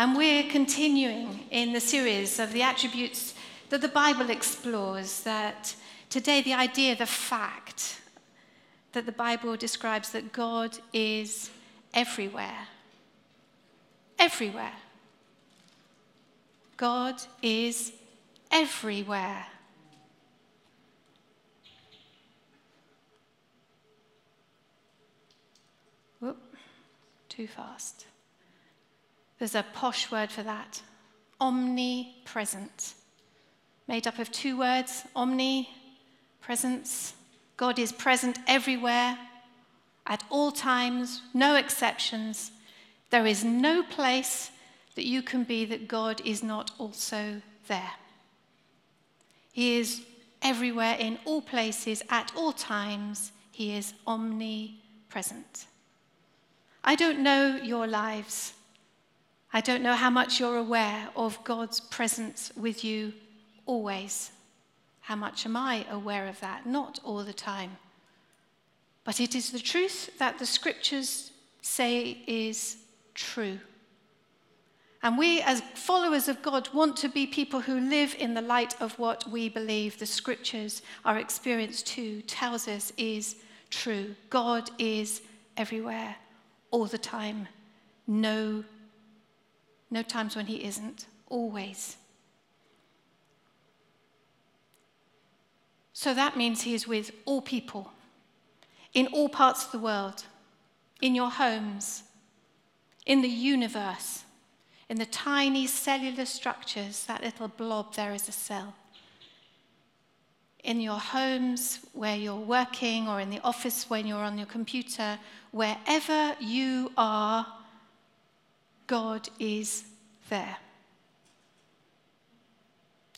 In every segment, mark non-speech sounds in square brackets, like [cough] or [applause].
And we're continuing in the series of the attributes that the Bible explores. That today, the idea, the fact that the Bible describes that God is everywhere. Everywhere. God is everywhere. Whoop, too fast. There's a posh word for that omnipresent. Made up of two words omni, presence. God is present everywhere, at all times, no exceptions. There is no place that you can be that God is not also there. He is everywhere, in all places, at all times. He is omnipresent. I don't know your lives. I don't know how much you're aware of God's presence with you always. How much am I aware of that? Not all the time. But it is the truth that the scriptures say is true. And we, as followers of God, want to be people who live in the light of what we believe the scriptures, our experience too, tells us is true. God is everywhere, all the time. No no times when he isn't, always. So that means he is with all people, in all parts of the world, in your homes, in the universe, in the tiny cellular structures, that little blob there is a cell. In your homes where you're working, or in the office when you're on your computer, wherever you are, God is there.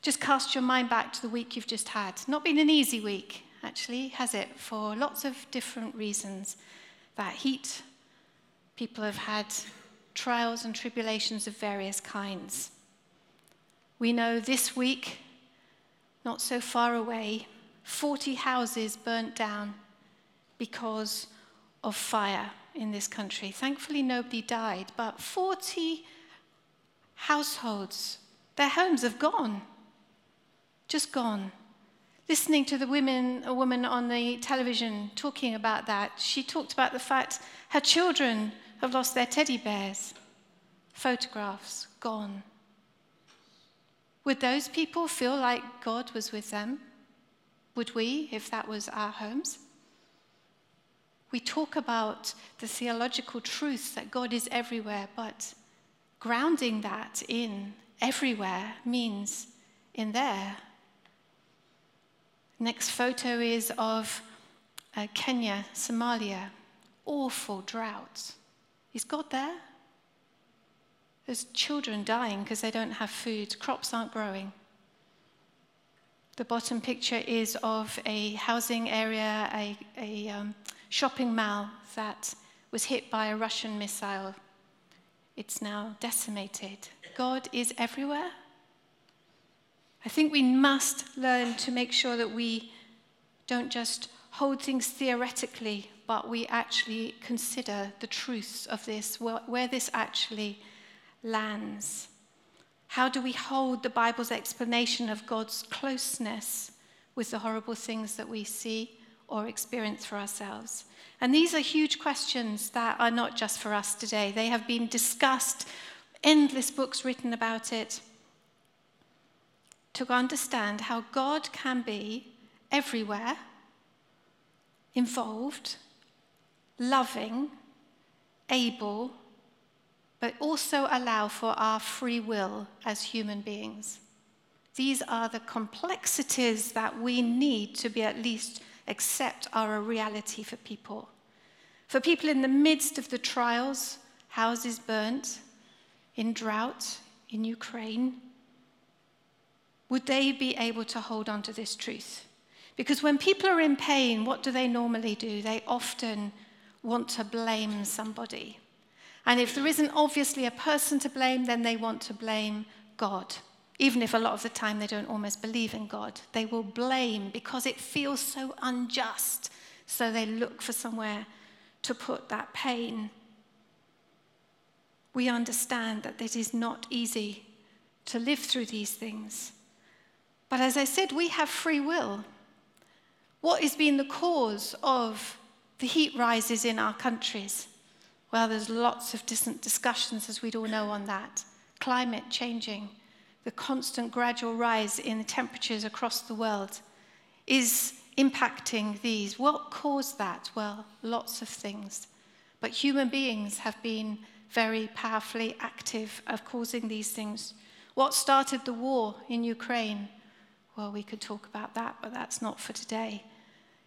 Just cast your mind back to the week you've just had. Not been an easy week, actually, has it? For lots of different reasons. That heat, people have had trials and tribulations of various kinds. We know this week, not so far away, 40 houses burnt down because of fire in this country. Thankfully, nobody died, but 40 households, their homes have gone, just gone. Listening to the women, a woman on the television talking about that, she talked about the fact her children have lost their teddy bears, photographs gone. Would those people feel like God was with them? Would we, if that was our homes? We talk about the theological truth that God is everywhere, but grounding that in everywhere means in there. Next photo is of uh, Kenya, Somalia. Awful drought. Is God there? There's children dying because they don't have food, crops aren't growing. The bottom picture is of a housing area, a, a um, shopping mall that was hit by a Russian missile. It's now decimated. God is everywhere. I think we must learn to make sure that we don't just hold things theoretically, but we actually consider the truths of this, where this actually lands. How do we hold the Bible's explanation of God's closeness with the horrible things that we see? Or experience for ourselves? And these are huge questions that are not just for us today. They have been discussed, endless books written about it, to understand how God can be everywhere, involved, loving, able, but also allow for our free will as human beings. These are the complexities that we need to be at least accept are a reality for people. For people in the midst of the trials, houses burnt, in drought in Ukraine, would they be able to hold on to this truth? Because when people are in pain, what do they normally do? They often want to blame somebody. And if there isn't obviously a person to blame, then they want to blame God even if a lot of the time they don't almost believe in God. They will blame because it feels so unjust. So they look for somewhere to put that pain. we understand that it is not easy to live through these things. But as I said, we have free will. What has been the cause of the heat rises in our countries? Well, there's lots of discussions, as we'd all know, on that. Climate changing, the constant gradual rise in the temperatures across the world is impacting these. What caused that? Well, lots of things. But human beings have been very powerfully active of causing these things. What started the war in Ukraine? Well, we could talk about that, but that's not for today.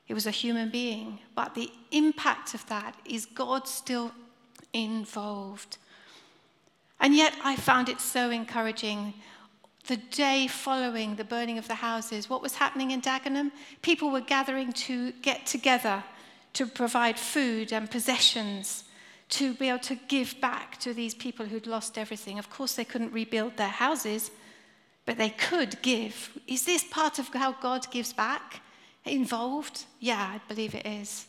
It was a human being. But the impact of that is God still involved. And yet, I found it so encouraging. The day following the burning of the houses, what was happening in Dagenham? People were gathering to get together to provide food and possessions to be able to give back to these people who'd lost everything. Of course, they couldn't rebuild their houses, but they could give. Is this part of how God gives back? Involved? Yeah, I believe it is.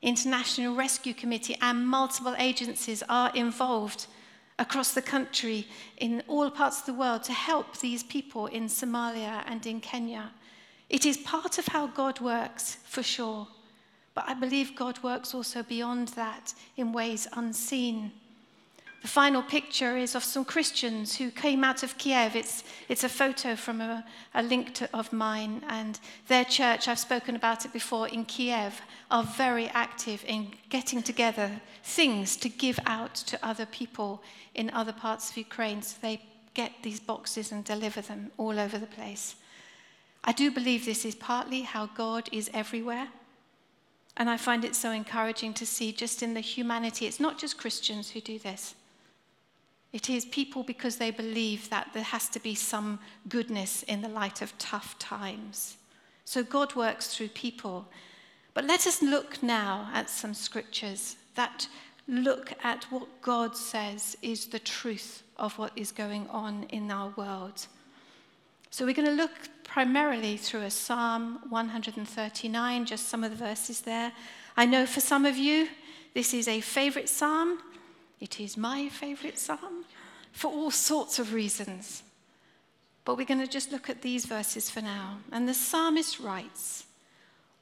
International Rescue Committee and multiple agencies are involved across the country in all parts of the world to help these people in Somalia and in Kenya. It is part of how God works, for sure. But I believe God works also beyond that in ways unseen. The final picture is of some Christians who came out of Kiev. It's, it's a photo from a, a link to, of mine, and their church, I've spoken about it before, in Kiev, are very active in getting together things to give out to other people in other parts of Ukraine. So they get these boxes and deliver them all over the place. I do believe this is partly how God is everywhere. And I find it so encouraging to see just in the humanity, it's not just Christians who do this. It is people because they believe that there has to be some goodness in the light of tough times. So God works through people. But let us look now at some scriptures that look at what God says is the truth of what is going on in our world. So we're going to look primarily through a Psalm 139, just some of the verses there. I know for some of you, this is a favorite psalm. It is my favorite psalm for all sorts of reasons. But we're going to just look at these verses for now. And the psalmist writes,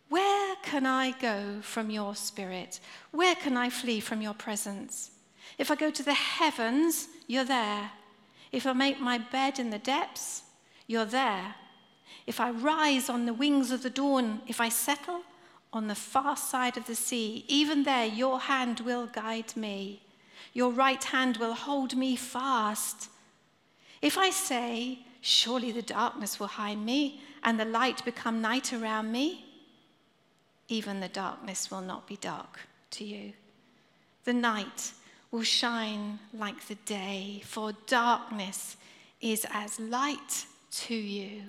Where can I go from your spirit? Where can I flee from your presence? If I go to the heavens, you're there. If I make my bed in the depths, you're there. If I rise on the wings of the dawn, if I settle on the far side of the sea, even there your hand will guide me. Your right hand will hold me fast. If I say, Surely the darkness will hide me, and the light become night around me, even the darkness will not be dark to you. The night will shine like the day, for darkness is as light to you.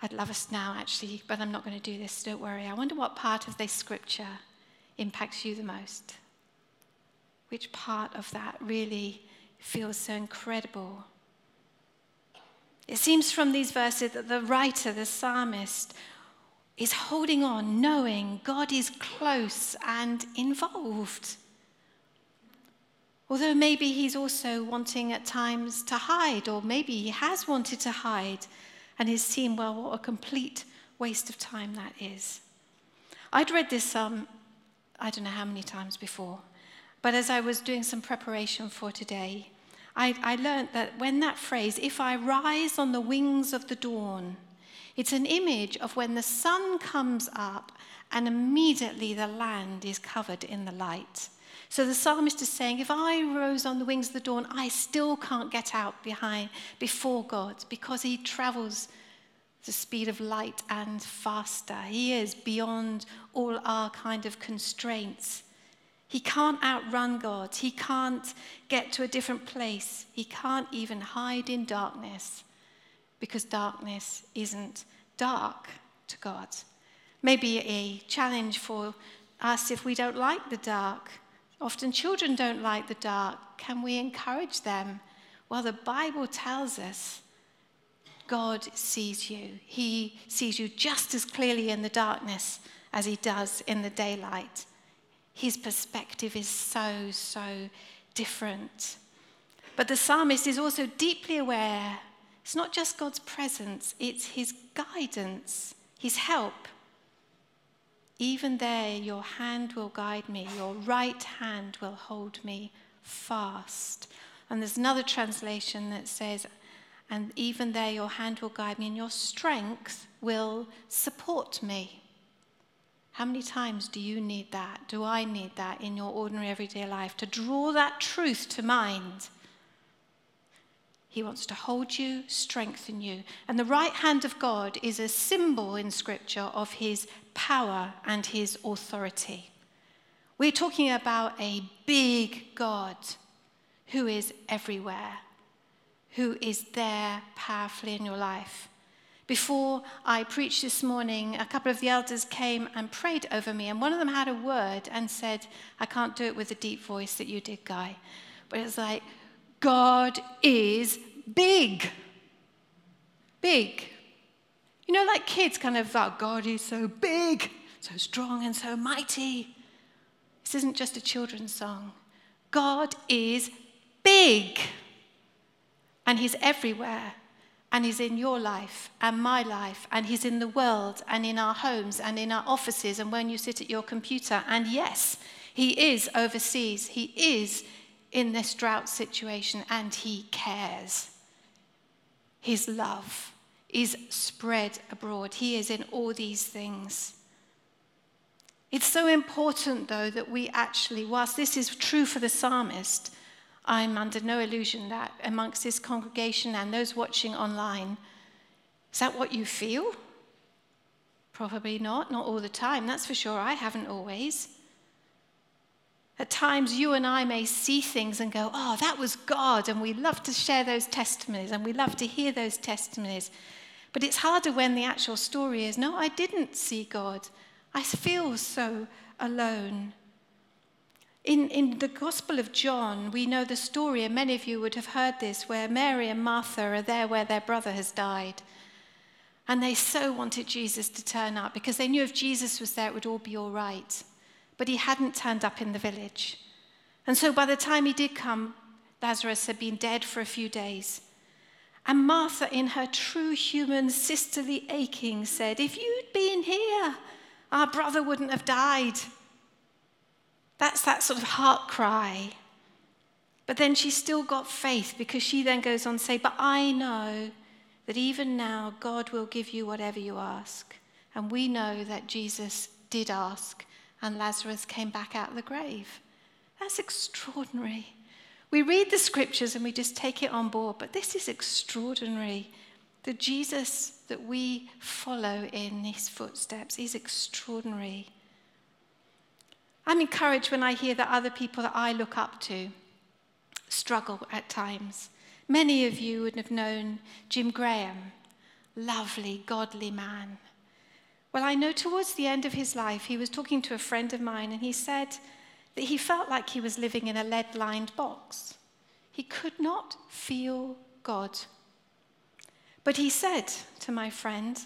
I'd love us now, actually, but I'm not going to do this, don't worry. I wonder what part of this scripture impacts you the most. Which part of that really feels so incredible? It seems from these verses that the writer, the psalmist, is holding on, knowing God is close and involved. Although maybe he's also wanting at times to hide, or maybe he has wanted to hide and has seen, well, what a complete waste of time that is. I'd read this, um, I don't know how many times before, but as I was doing some preparation for today, I, I learned that when that phrase, if I rise on the wings of the dawn, it's an image of when the sun comes up and immediately the land is covered in the light. So the psalmist is saying, if I rose on the wings of the dawn, I still can't get out behind before God because he travels the speed of light and faster. He is beyond all our kind of constraints. He can't outrun God. He can't get to a different place. He can't even hide in darkness because darkness isn't dark to God. Maybe a challenge for us if we don't like the dark Often children don't like the dark. Can we encourage them? Well, the Bible tells us God sees you. He sees you just as clearly in the darkness as he does in the daylight. His perspective is so, so different. But the psalmist is also deeply aware it's not just God's presence, it's His guidance, His help. Even there, your hand will guide me, your right hand will hold me fast. And there's another translation that says, and even there, your hand will guide me, and your strength will support me. How many times do you need that? Do I need that in your ordinary everyday life to draw that truth to mind? He wants to hold you, strengthen you. And the right hand of God is a symbol in Scripture of his power and his authority. We're talking about a big God who is everywhere, who is there powerfully in your life. Before I preached this morning, a couple of the elders came and prayed over me, and one of them had a word and said, I can't do it with the deep voice that you did, Guy, but it was like, God is big. Big. You know, like kids kind of, oh, God is so big, so strong, and so mighty. This isn't just a children's song. God is big. And He's everywhere. And He's in your life and my life. And He's in the world and in our homes and in our offices and when you sit at your computer. And yes, He is overseas. He is in this drought situation and He cares. His love is spread abroad. He is in all these things. It's so important, though, that we actually, whilst this is true for the psalmist, I'm under no illusion that amongst this congregation and those watching online, is that what you feel? Probably not, not all the time, that's for sure. I haven't always. At times, you and I may see things and go, oh, that was God. And we love to share those testimonies and we love to hear those testimonies. But it's harder when the actual story is, no, I didn't see God. I feel so alone. In, in the Gospel of John, we know the story, and many of you would have heard this, where Mary and Martha are there where their brother has died. And they so wanted Jesus to turn up because they knew if Jesus was there, it would all be all right but he hadn't turned up in the village. And so by the time he did come, Lazarus had been dead for a few days. And Martha, in her true human sisterly aching, said, If you'd been here, our brother wouldn't have died. That's that sort of heart cry. But then she still got faith because she then goes on to say, But I know that even now God will give you whatever you ask. And we know that Jesus did ask and Lazarus came back out of the grave. That's extraordinary. We read the scriptures and we just take it on board, but this is extraordinary. The Jesus that we follow in his footsteps is extraordinary. I'm encouraged when I hear that other people that I look up to struggle at times. Many of you would have known Jim Graham, lovely, godly man. Well, I know towards the end of his life, he was talking to a friend of mine, and he said that he felt like he was living in a lead lined box. He could not feel God. But he said to my friend,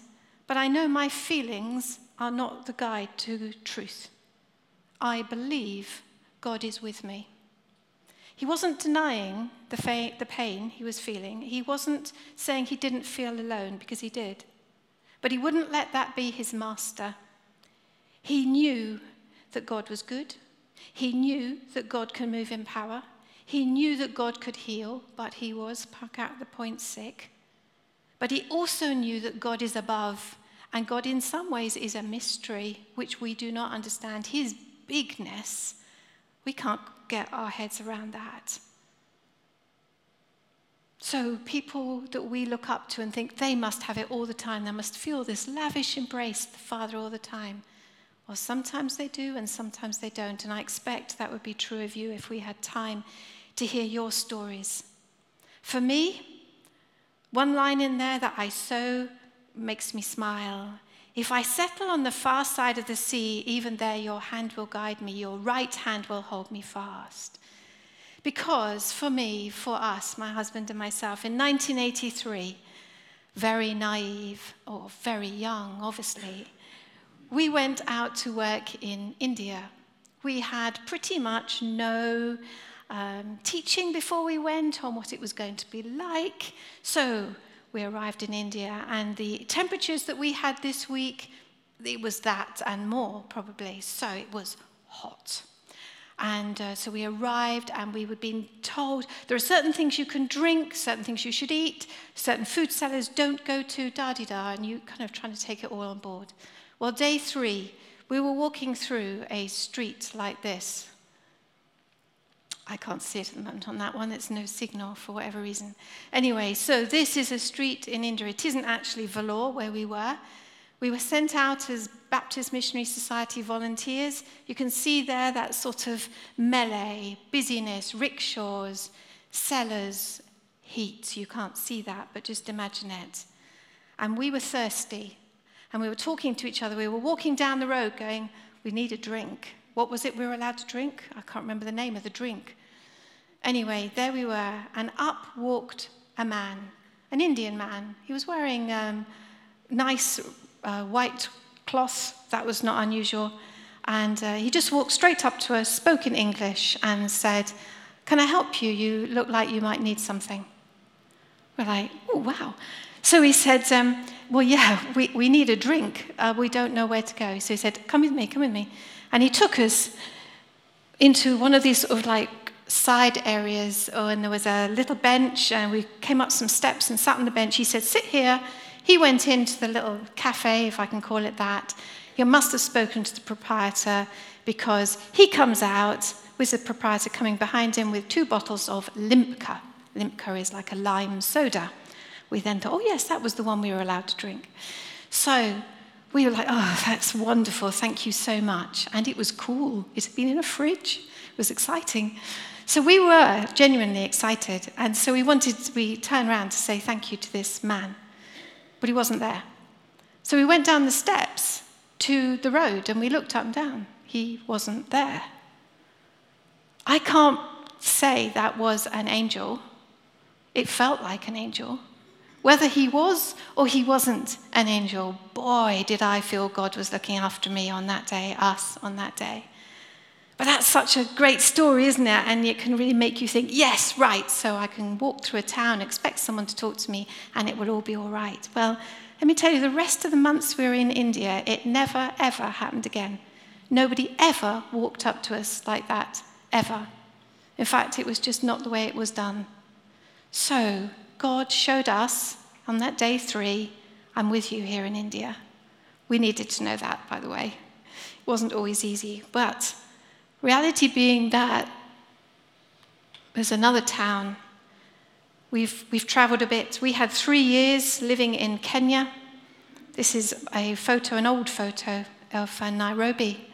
But I know my feelings are not the guide to truth. I believe God is with me. He wasn't denying the, fa- the pain he was feeling. He wasn't saying he didn't feel alone because he did. But he wouldn't let that be his master. He knew that God was good. He knew that God can move in power. He knew that God could heal, but he was, puck out the point, sick. But he also knew that God is above, and God, in some ways, is a mystery which we do not understand. His bigness, we can't get our heads around that. So, people that we look up to and think they must have it all the time, they must feel this lavish embrace of the Father all the time. Well, sometimes they do and sometimes they don't. And I expect that would be true of you if we had time to hear your stories. For me, one line in there that I so makes me smile. If I settle on the far side of the sea, even there your hand will guide me, your right hand will hold me fast. Because for me, for us, my husband and myself, in 1983, very naive or very young, obviously, we went out to work in India. we had pretty much no um, teaching before we went on what it was going to be like. So we arrived in India, and the temperatures that we had this week, it was that and more probably. So it was hot. And uh, so we arrived, and we were being told there are certain things you can drink, certain things you should eat, certain food sellers don't go to, da di da, and you kind of trying to take it all on board. Well, day three, we were walking through a street like this. I can't see it at the moment on that one. It's no signal for whatever reason. Anyway, so this is a street in India. It isn't actually Vellore where we were. We were sent out as Baptist Missionary Society volunteers. You can see there that sort of melee, busyness, rickshaws, sellers, heat. You can't see that, but just imagine it. And we were thirsty. And we were talking to each other. We were walking down the road going, We need a drink. What was it we were allowed to drink? I can't remember the name of the drink. Anyway, there we were, and up walked a man, an Indian man. He was wearing um, nice uh, white cloth, that was not unusual. And uh, he just walked straight up to us, spoke in English, and said, Can I help you? You look like you might need something. We're like, Oh, wow. So he said, um, Well, yeah, we, we need a drink. Uh, we don't know where to go. So he said, Come with me, come with me. And he took us into one of these sort of like side areas, oh, and there was a little bench, and we came up some steps and sat on the bench. He said, Sit here. He went into the little cafe, if I can call it that. He must have spoken to the proprietor because he comes out with the proprietor coming behind him with two bottles of Limca. Limca is like a lime soda. We then thought, oh, yes, that was the one we were allowed to drink. So we were like, oh, that's wonderful. Thank you so much. And it was cool. It had been in a fridge. It was exciting. So we were genuinely excited. And so we wanted, we turned around to say thank you to this man, but he wasn't there. So we went down the steps to the road and we looked up and down. He wasn't there. I can't say that was an angel. It felt like an angel. Whether he was or he wasn't an angel, boy, did I feel God was looking after me on that day, us on that day. But that's such a great story, isn't it? And it can really make you think, yes, right, so I can walk through a town, expect someone to talk to me, and it will all be all right. Well, let me tell you, the rest of the months we were in India, it never, ever happened again. Nobody ever walked up to us like that, ever. In fact, it was just not the way it was done. So, God showed us on that day three, I'm with you here in India. We needed to know that, by the way. It wasn't always easy, but Reality being that there's another town. We've, we've traveled a bit. We had three years living in Kenya. This is a photo, an old photo of uh, Nairobi.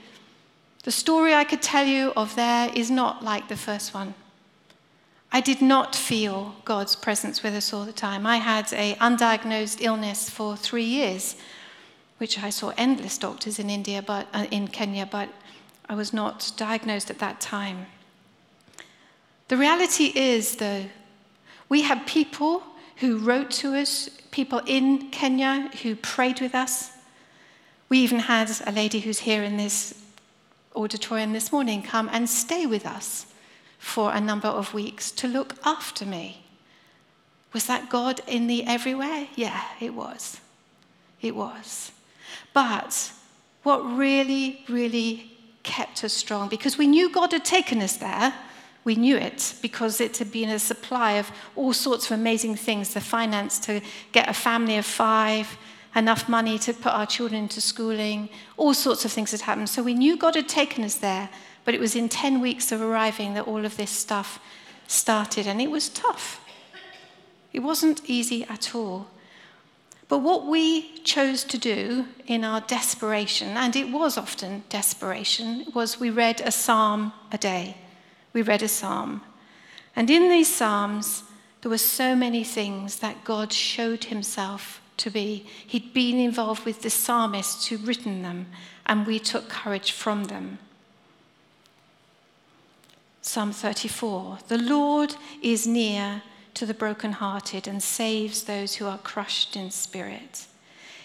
The story I could tell you of there is not like the first one. I did not feel God's presence with us all the time. I had an undiagnosed illness for three years, which I saw endless doctors in India, but uh, in Kenya, but I was not diagnosed at that time. The reality is, though, we had people who wrote to us, people in Kenya who prayed with us. We even had a lady who's here in this auditorium this morning come and stay with us for a number of weeks to look after me. Was that God in the everywhere? Yeah, it was. It was. But what really, really kept us strong because we knew God had taken us there. We knew it because it had been a supply of all sorts of amazing things the finance to get a family of five, enough money to put our children into schooling, all sorts of things had happened. So we knew God had taken us there, but it was in 10 weeks of arriving that all of this stuff started, and it was tough. It wasn't easy at all. But what we chose to do in our desperation, and it was often desperation, was we read a psalm a day. We read a psalm. And in these psalms, there were so many things that God showed himself to be. He'd been involved with the psalmists who'd written them, and we took courage from them. Psalm 34 The Lord is near to the brokenhearted and saves those who are crushed in spirit.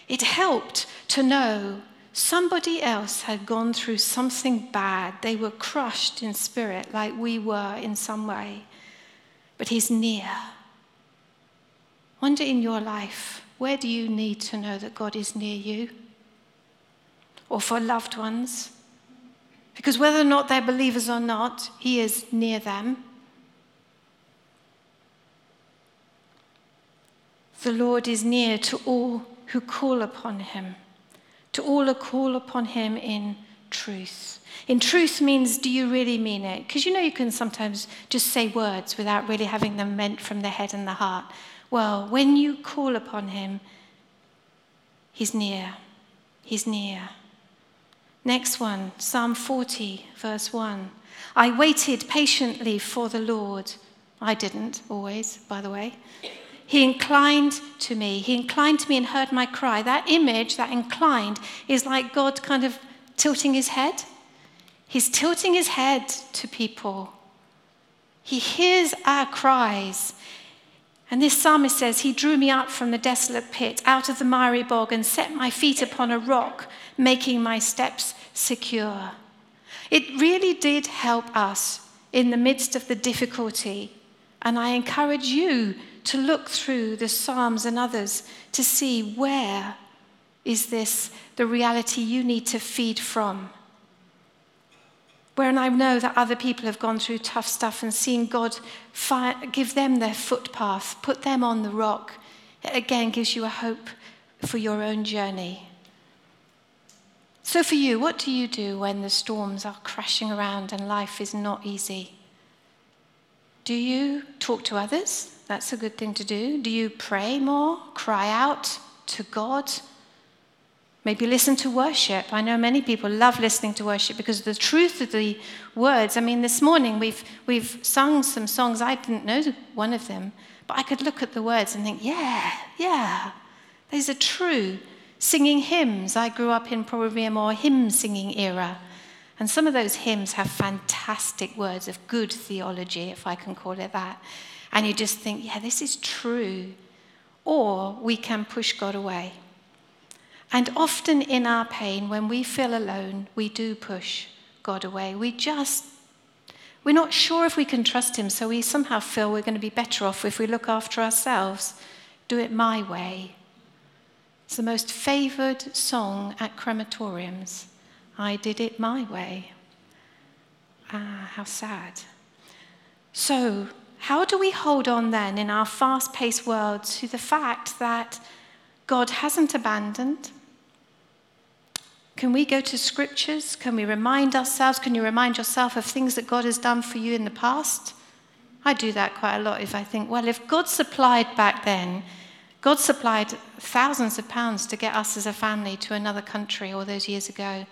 It helped to know somebody else had gone through something bad. They were crushed in spirit, like we were in some way. But He's near. Wonder in your life, where do you need to know that God is near you? Or for loved ones? Because whether or not they're believers or not, He is near them. The Lord is near to all who call upon him, to all who call upon him in truth. In truth means, do you really mean it? Because you know you can sometimes just say words without really having them meant from the head and the heart. Well, when you call upon him, he's near. He's near. Next one, Psalm 40, verse 1. I waited patiently for the Lord. I didn't always, by the way. He inclined to me. He inclined to me and heard my cry. That image, that inclined, is like God kind of tilting his head. He's tilting his head to people. He hears our cries. And this psalmist says, He drew me up from the desolate pit, out of the miry bog, and set my feet upon a rock, making my steps secure. It really did help us in the midst of the difficulty. And I encourage you to look through the Psalms and others to see where is this the reality you need to feed from. Where I know that other people have gone through tough stuff and seen God give them their footpath, put them on the rock, it again gives you a hope for your own journey. So, for you, what do you do when the storms are crashing around and life is not easy? Do you talk to others? That's a good thing to do. Do you pray more? Cry out to God? Maybe listen to worship. I know many people love listening to worship because the truth of the words. I mean, this morning we've, we've sung some songs. I didn't know one of them, but I could look at the words and think, yeah, yeah, these are true. Singing hymns. I grew up in probably a more hymn singing era. And some of those hymns have fantastic words of good theology, if I can call it that and you just think, yeah, this is true. Or we can push God away. And often in our pain, when we feel alone, we do push God away. We just, we're not sure if we can trust Him, so we somehow feel we're going to be better off if we look after ourselves. Do it my way. It's the most favored song at crematoriums. I did it my way. Ah, how sad. So, how do we hold on then in our fast paced world to the fact that God hasn't abandoned? Can we go to scriptures? Can we remind ourselves? Can you remind yourself of things that God has done for you in the past? I do that quite a lot if I think, well, if God supplied back then, God supplied thousands of pounds to get us as a family to another country all those years ago.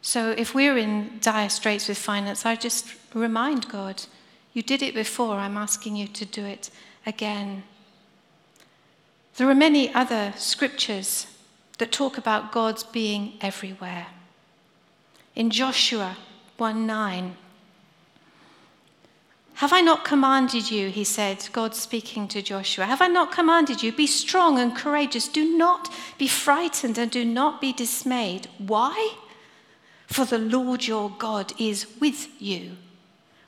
So if we're in dire straits with finance, I just remind God, you did it before, I'm asking you to do it again. There are many other scriptures that talk about God's being everywhere. In Joshua 1 9, have I not commanded you, he said, God speaking to Joshua, have I not commanded you, be strong and courageous, do not be frightened and do not be dismayed. Why? For the Lord your God is with you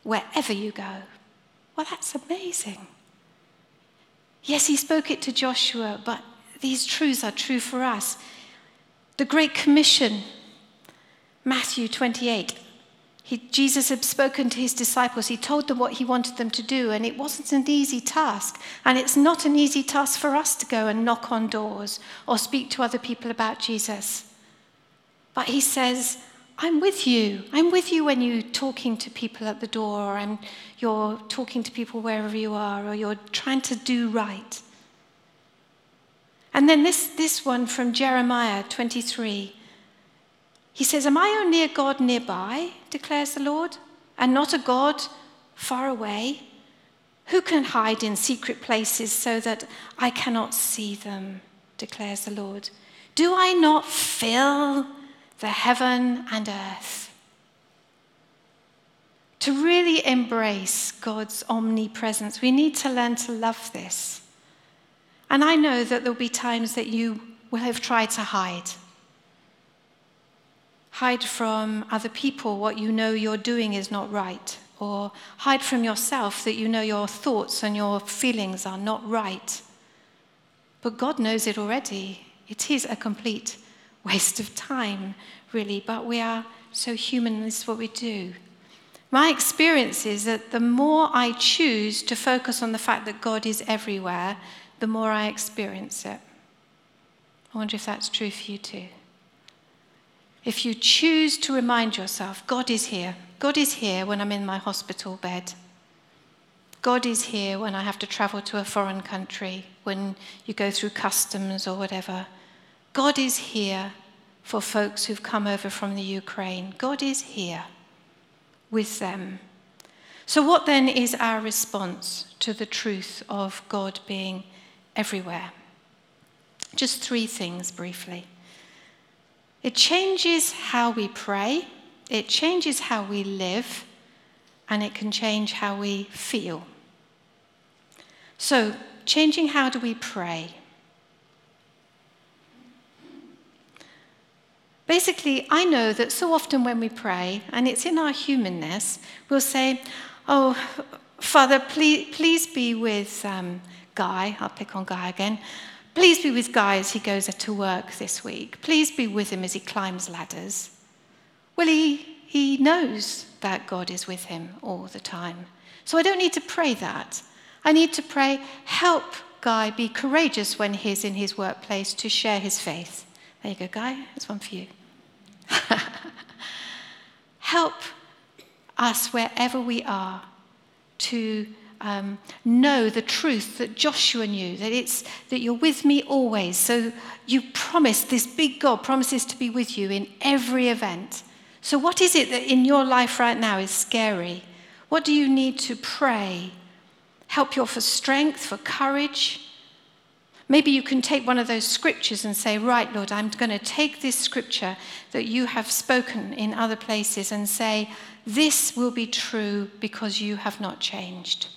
wherever you go. Well, that's amazing. Yes, he spoke it to Joshua, but these truths are true for us. The Great Commission, Matthew 28. He, Jesus had spoken to his disciples. He told them what he wanted them to do, and it wasn't an easy task. And it's not an easy task for us to go and knock on doors or speak to other people about Jesus. But he says, I'm with you. I'm with you when you're talking to people at the door, or I'm, you're talking to people wherever you are, or you're trying to do right. And then this, this one from Jeremiah 23. He says, Am I only a God nearby, declares the Lord, and not a God far away? Who can hide in secret places so that I cannot see them, declares the Lord? Do I not fill the heaven and earth. To really embrace God's omnipresence, we need to learn to love this. And I know that there'll be times that you will have tried to hide. Hide from other people what you know you're doing is not right, or hide from yourself that you know your thoughts and your feelings are not right. But God knows it already. It is a complete waste of time, really, but we are so human, this is what we do. My experience is that the more I choose to focus on the fact that God is everywhere, the more I experience it. I wonder if that's true for you too. If you choose to remind yourself, God is here. God is here when I'm in my hospital bed. God is here when I have to travel to a foreign country, when you go through customs or whatever. God is here for folks who've come over from the Ukraine. God is here with them. So, what then is our response to the truth of God being everywhere? Just three things briefly. It changes how we pray, it changes how we live, and it can change how we feel. So, changing how do we pray? Basically, I know that so often when we pray, and it's in our humanness, we'll say, Oh, Father, please, please be with um, Guy. I'll pick on Guy again. Please be with Guy as he goes to work this week. Please be with him as he climbs ladders. Well, he, he knows that God is with him all the time. So I don't need to pray that. I need to pray, help Guy be courageous when he's in his workplace to share his faith. There you go, Guy. That's one for you. [laughs] help us wherever we are to um, know the truth that Joshua knew, that it's that you're with me always. So you promise, this big God promises to be with you in every event. So, what is it that in your life right now is scary? What do you need to pray? Help you for strength, for courage. Maybe you can take one of those scriptures and say, Right, Lord, I'm going to take this scripture that you have spoken in other places and say, This will be true because you have not changed.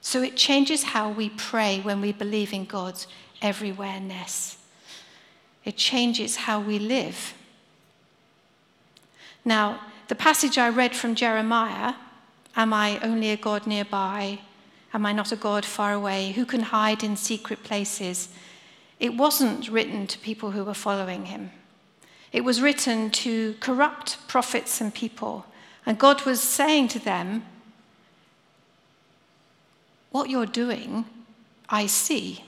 So it changes how we pray when we believe in God's everywhereness. It changes how we live. Now, the passage I read from Jeremiah Am I only a God nearby? Am I not a God far away? Who can hide in secret places? It wasn't written to people who were following him. It was written to corrupt prophets and people. And God was saying to them, what you're doing, I see.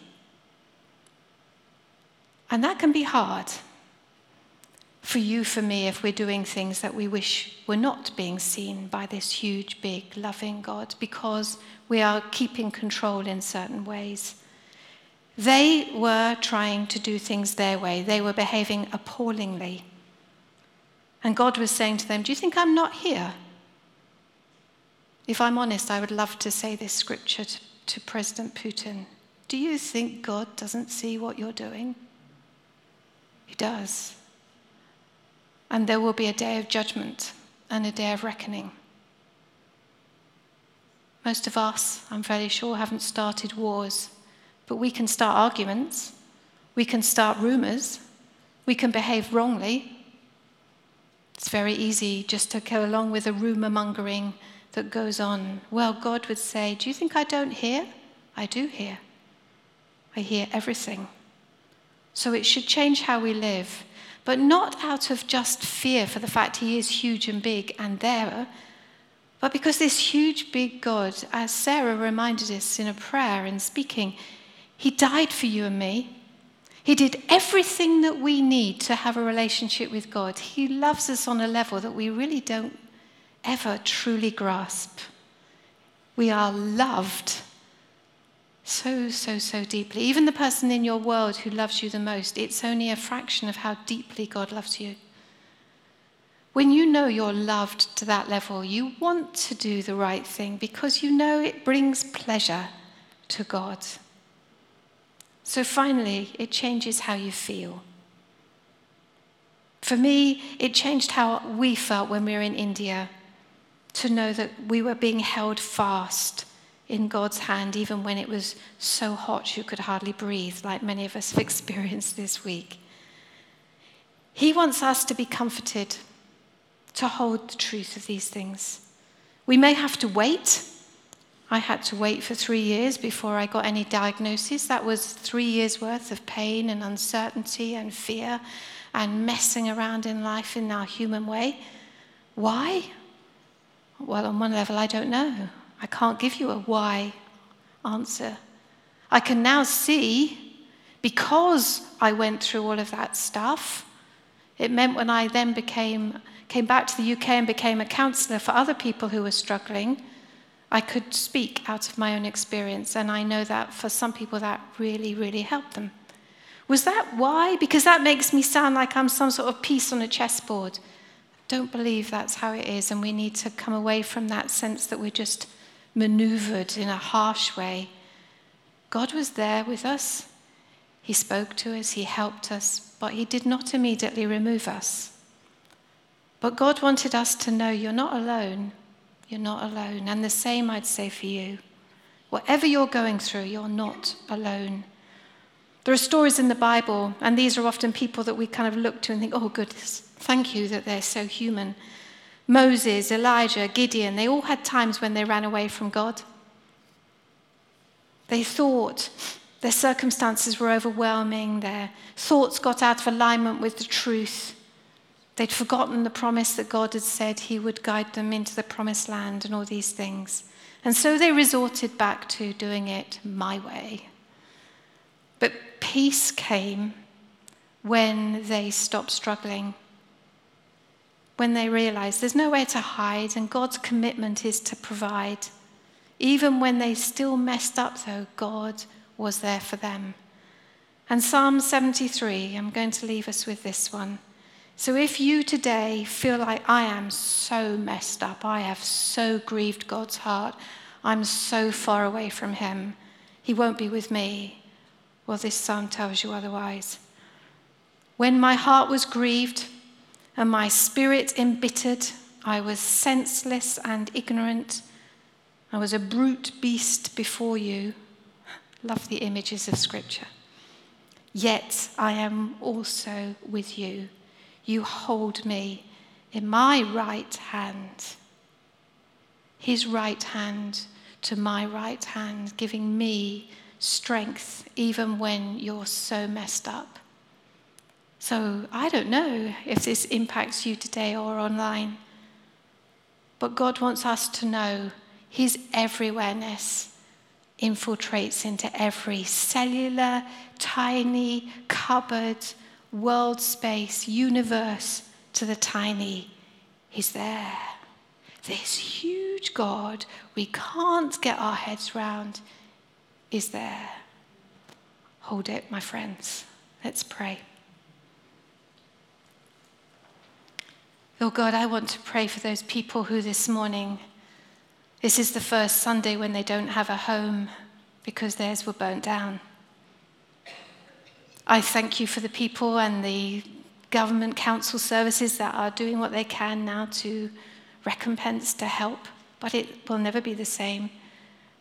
And that can be hard for you, for me, if we're doing things that we wish were not being seen by this huge, big, loving God, because we are keeping control in certain ways. They were trying to do things their way, they were behaving appallingly. And God was saying to them, Do you think I'm not here? If I'm honest, I would love to say this scripture to, to President Putin. Do you think God doesn't see what you're doing? He does. And there will be a day of judgment and a day of reckoning. Most of us, I'm fairly sure, haven't started wars, but we can start arguments, we can start rumors, we can behave wrongly. It's very easy just to go along with the rumor mongering that goes on. Well, God would say, Do you think I don't hear? I do hear. I hear everything. So it should change how we live, but not out of just fear for the fact He is huge and big and there, but because this huge, big God, as Sarah reminded us in a prayer and speaking, He died for you and me. He did everything that we need to have a relationship with God. He loves us on a level that we really don't ever truly grasp. We are loved so, so, so deeply. Even the person in your world who loves you the most, it's only a fraction of how deeply God loves you. When you know you're loved to that level, you want to do the right thing because you know it brings pleasure to God. So finally, it changes how you feel. For me, it changed how we felt when we were in India to know that we were being held fast in God's hand, even when it was so hot you could hardly breathe, like many of us have [laughs] experienced this week. He wants us to be comforted, to hold the truth of these things. We may have to wait. I had to wait for three years before I got any diagnosis. That was three years' worth of pain and uncertainty and fear and messing around in life in our human way. Why? Well, on one level, I don't know. I can't give you a why answer. I can now see because I went through all of that stuff. It meant when I then became, came back to the UK and became a counselor for other people who were struggling, I could speak out of my own experience. And I know that for some people, that really, really helped them. Was that why? Because that makes me sound like I'm some sort of piece on a chessboard. Don't believe that's how it is, and we need to come away from that sense that we're just maneuvered in a harsh way. God was there with us. He spoke to us, He helped us, but He did not immediately remove us. But God wanted us to know you're not alone. You're not alone. And the same I'd say for you. Whatever you're going through, you're not alone. There are stories in the Bible, and these are often people that we kind of look to and think, oh, goodness, thank you that they're so human. Moses, Elijah, Gideon, they all had times when they ran away from God. They thought their circumstances were overwhelming, their thoughts got out of alignment with the truth. They'd forgotten the promise that God had said He would guide them into the promised land and all these things. And so they resorted back to doing it my way. But peace came when they stopped struggling, when they realized there's nowhere to hide and God's commitment is to provide. Even when they still messed up, though, God was there for them. And Psalm 73, I'm going to leave us with this one. So if you today feel like I am so messed up, I have so grieved God's heart, I'm so far away from Him, He won't be with me. Well, this psalm tells you otherwise. When my heart was grieved and my spirit embittered, I was senseless and ignorant. I was a brute beast before you. Love the images of Scripture. Yet I am also with you. You hold me in my right hand. His right hand to my right hand, giving me strength even when you're so messed up. So I don't know if this impacts you today or online, but God wants us to know His everywhereness infiltrates into every cellular, tiny, cupboard, world space, universe to the tiny. He's there. This huge God we can't get our heads round is there. Hold it, my friends. Let's pray. Lord God, I want to pray for those people who this morning, this is the first Sunday when they don't have a home because theirs were burnt down. I thank you for the people and the government council services that are doing what they can now to recompense, to help, but it will never be the same.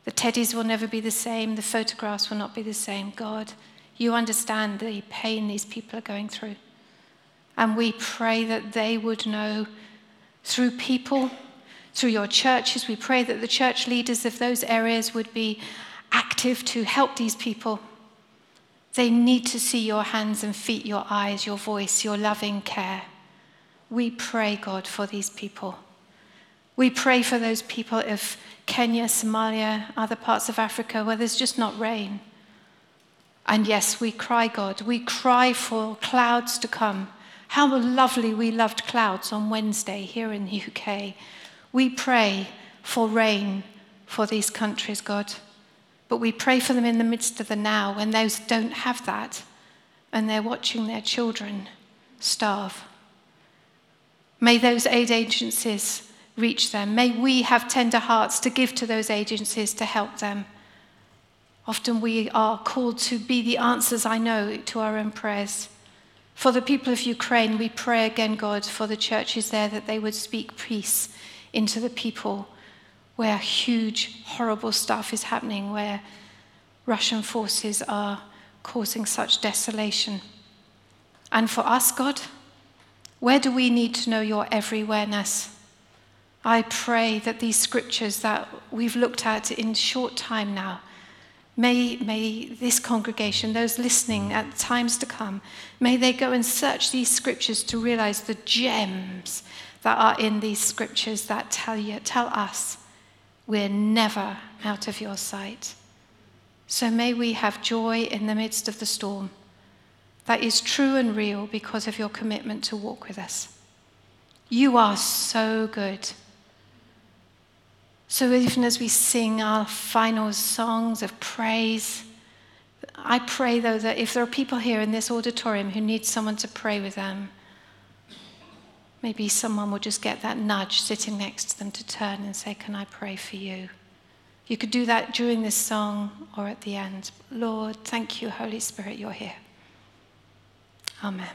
The teddies will never be the same. The photographs will not be the same. God, you understand the pain these people are going through. And we pray that they would know through people, through your churches, we pray that the church leaders of those areas would be active to help these people. They need to see your hands and feet, your eyes, your voice, your loving care. We pray, God, for these people. We pray for those people of Kenya, Somalia, other parts of Africa where there's just not rain. And yes, we cry, God, we cry for clouds to come. How lovely we loved clouds on Wednesday here in the UK. We pray for rain for these countries, God. But we pray for them in the midst of the now when those don't have that and they're watching their children starve. May those aid agencies reach them. May we have tender hearts to give to those agencies to help them. Often we are called to be the answers, I know, to our own prayers. For the people of Ukraine, we pray again, God, for the churches there that they would speak peace into the people where huge, horrible stuff is happening, where Russian forces are causing such desolation. And for us, God, Where do we need to know your everywhereness? I pray that these scriptures that we've looked at in short time now, may, may this congregation, those listening at times to come, may they go and search these scriptures to realize the gems that are in these scriptures that tell you, tell us we're never out of your sight. So may we have joy in the midst of the storm that is true and real because of your commitment to walk with us. You are so good. So even as we sing our final songs of praise, I pray though that if there are people here in this auditorium who need someone to pray with them, maybe someone will just get that nudge sitting next to them to turn and say, Can I pray for you? You could do that during this song or at the end. Lord, thank you, Holy Spirit, you're here. Amen.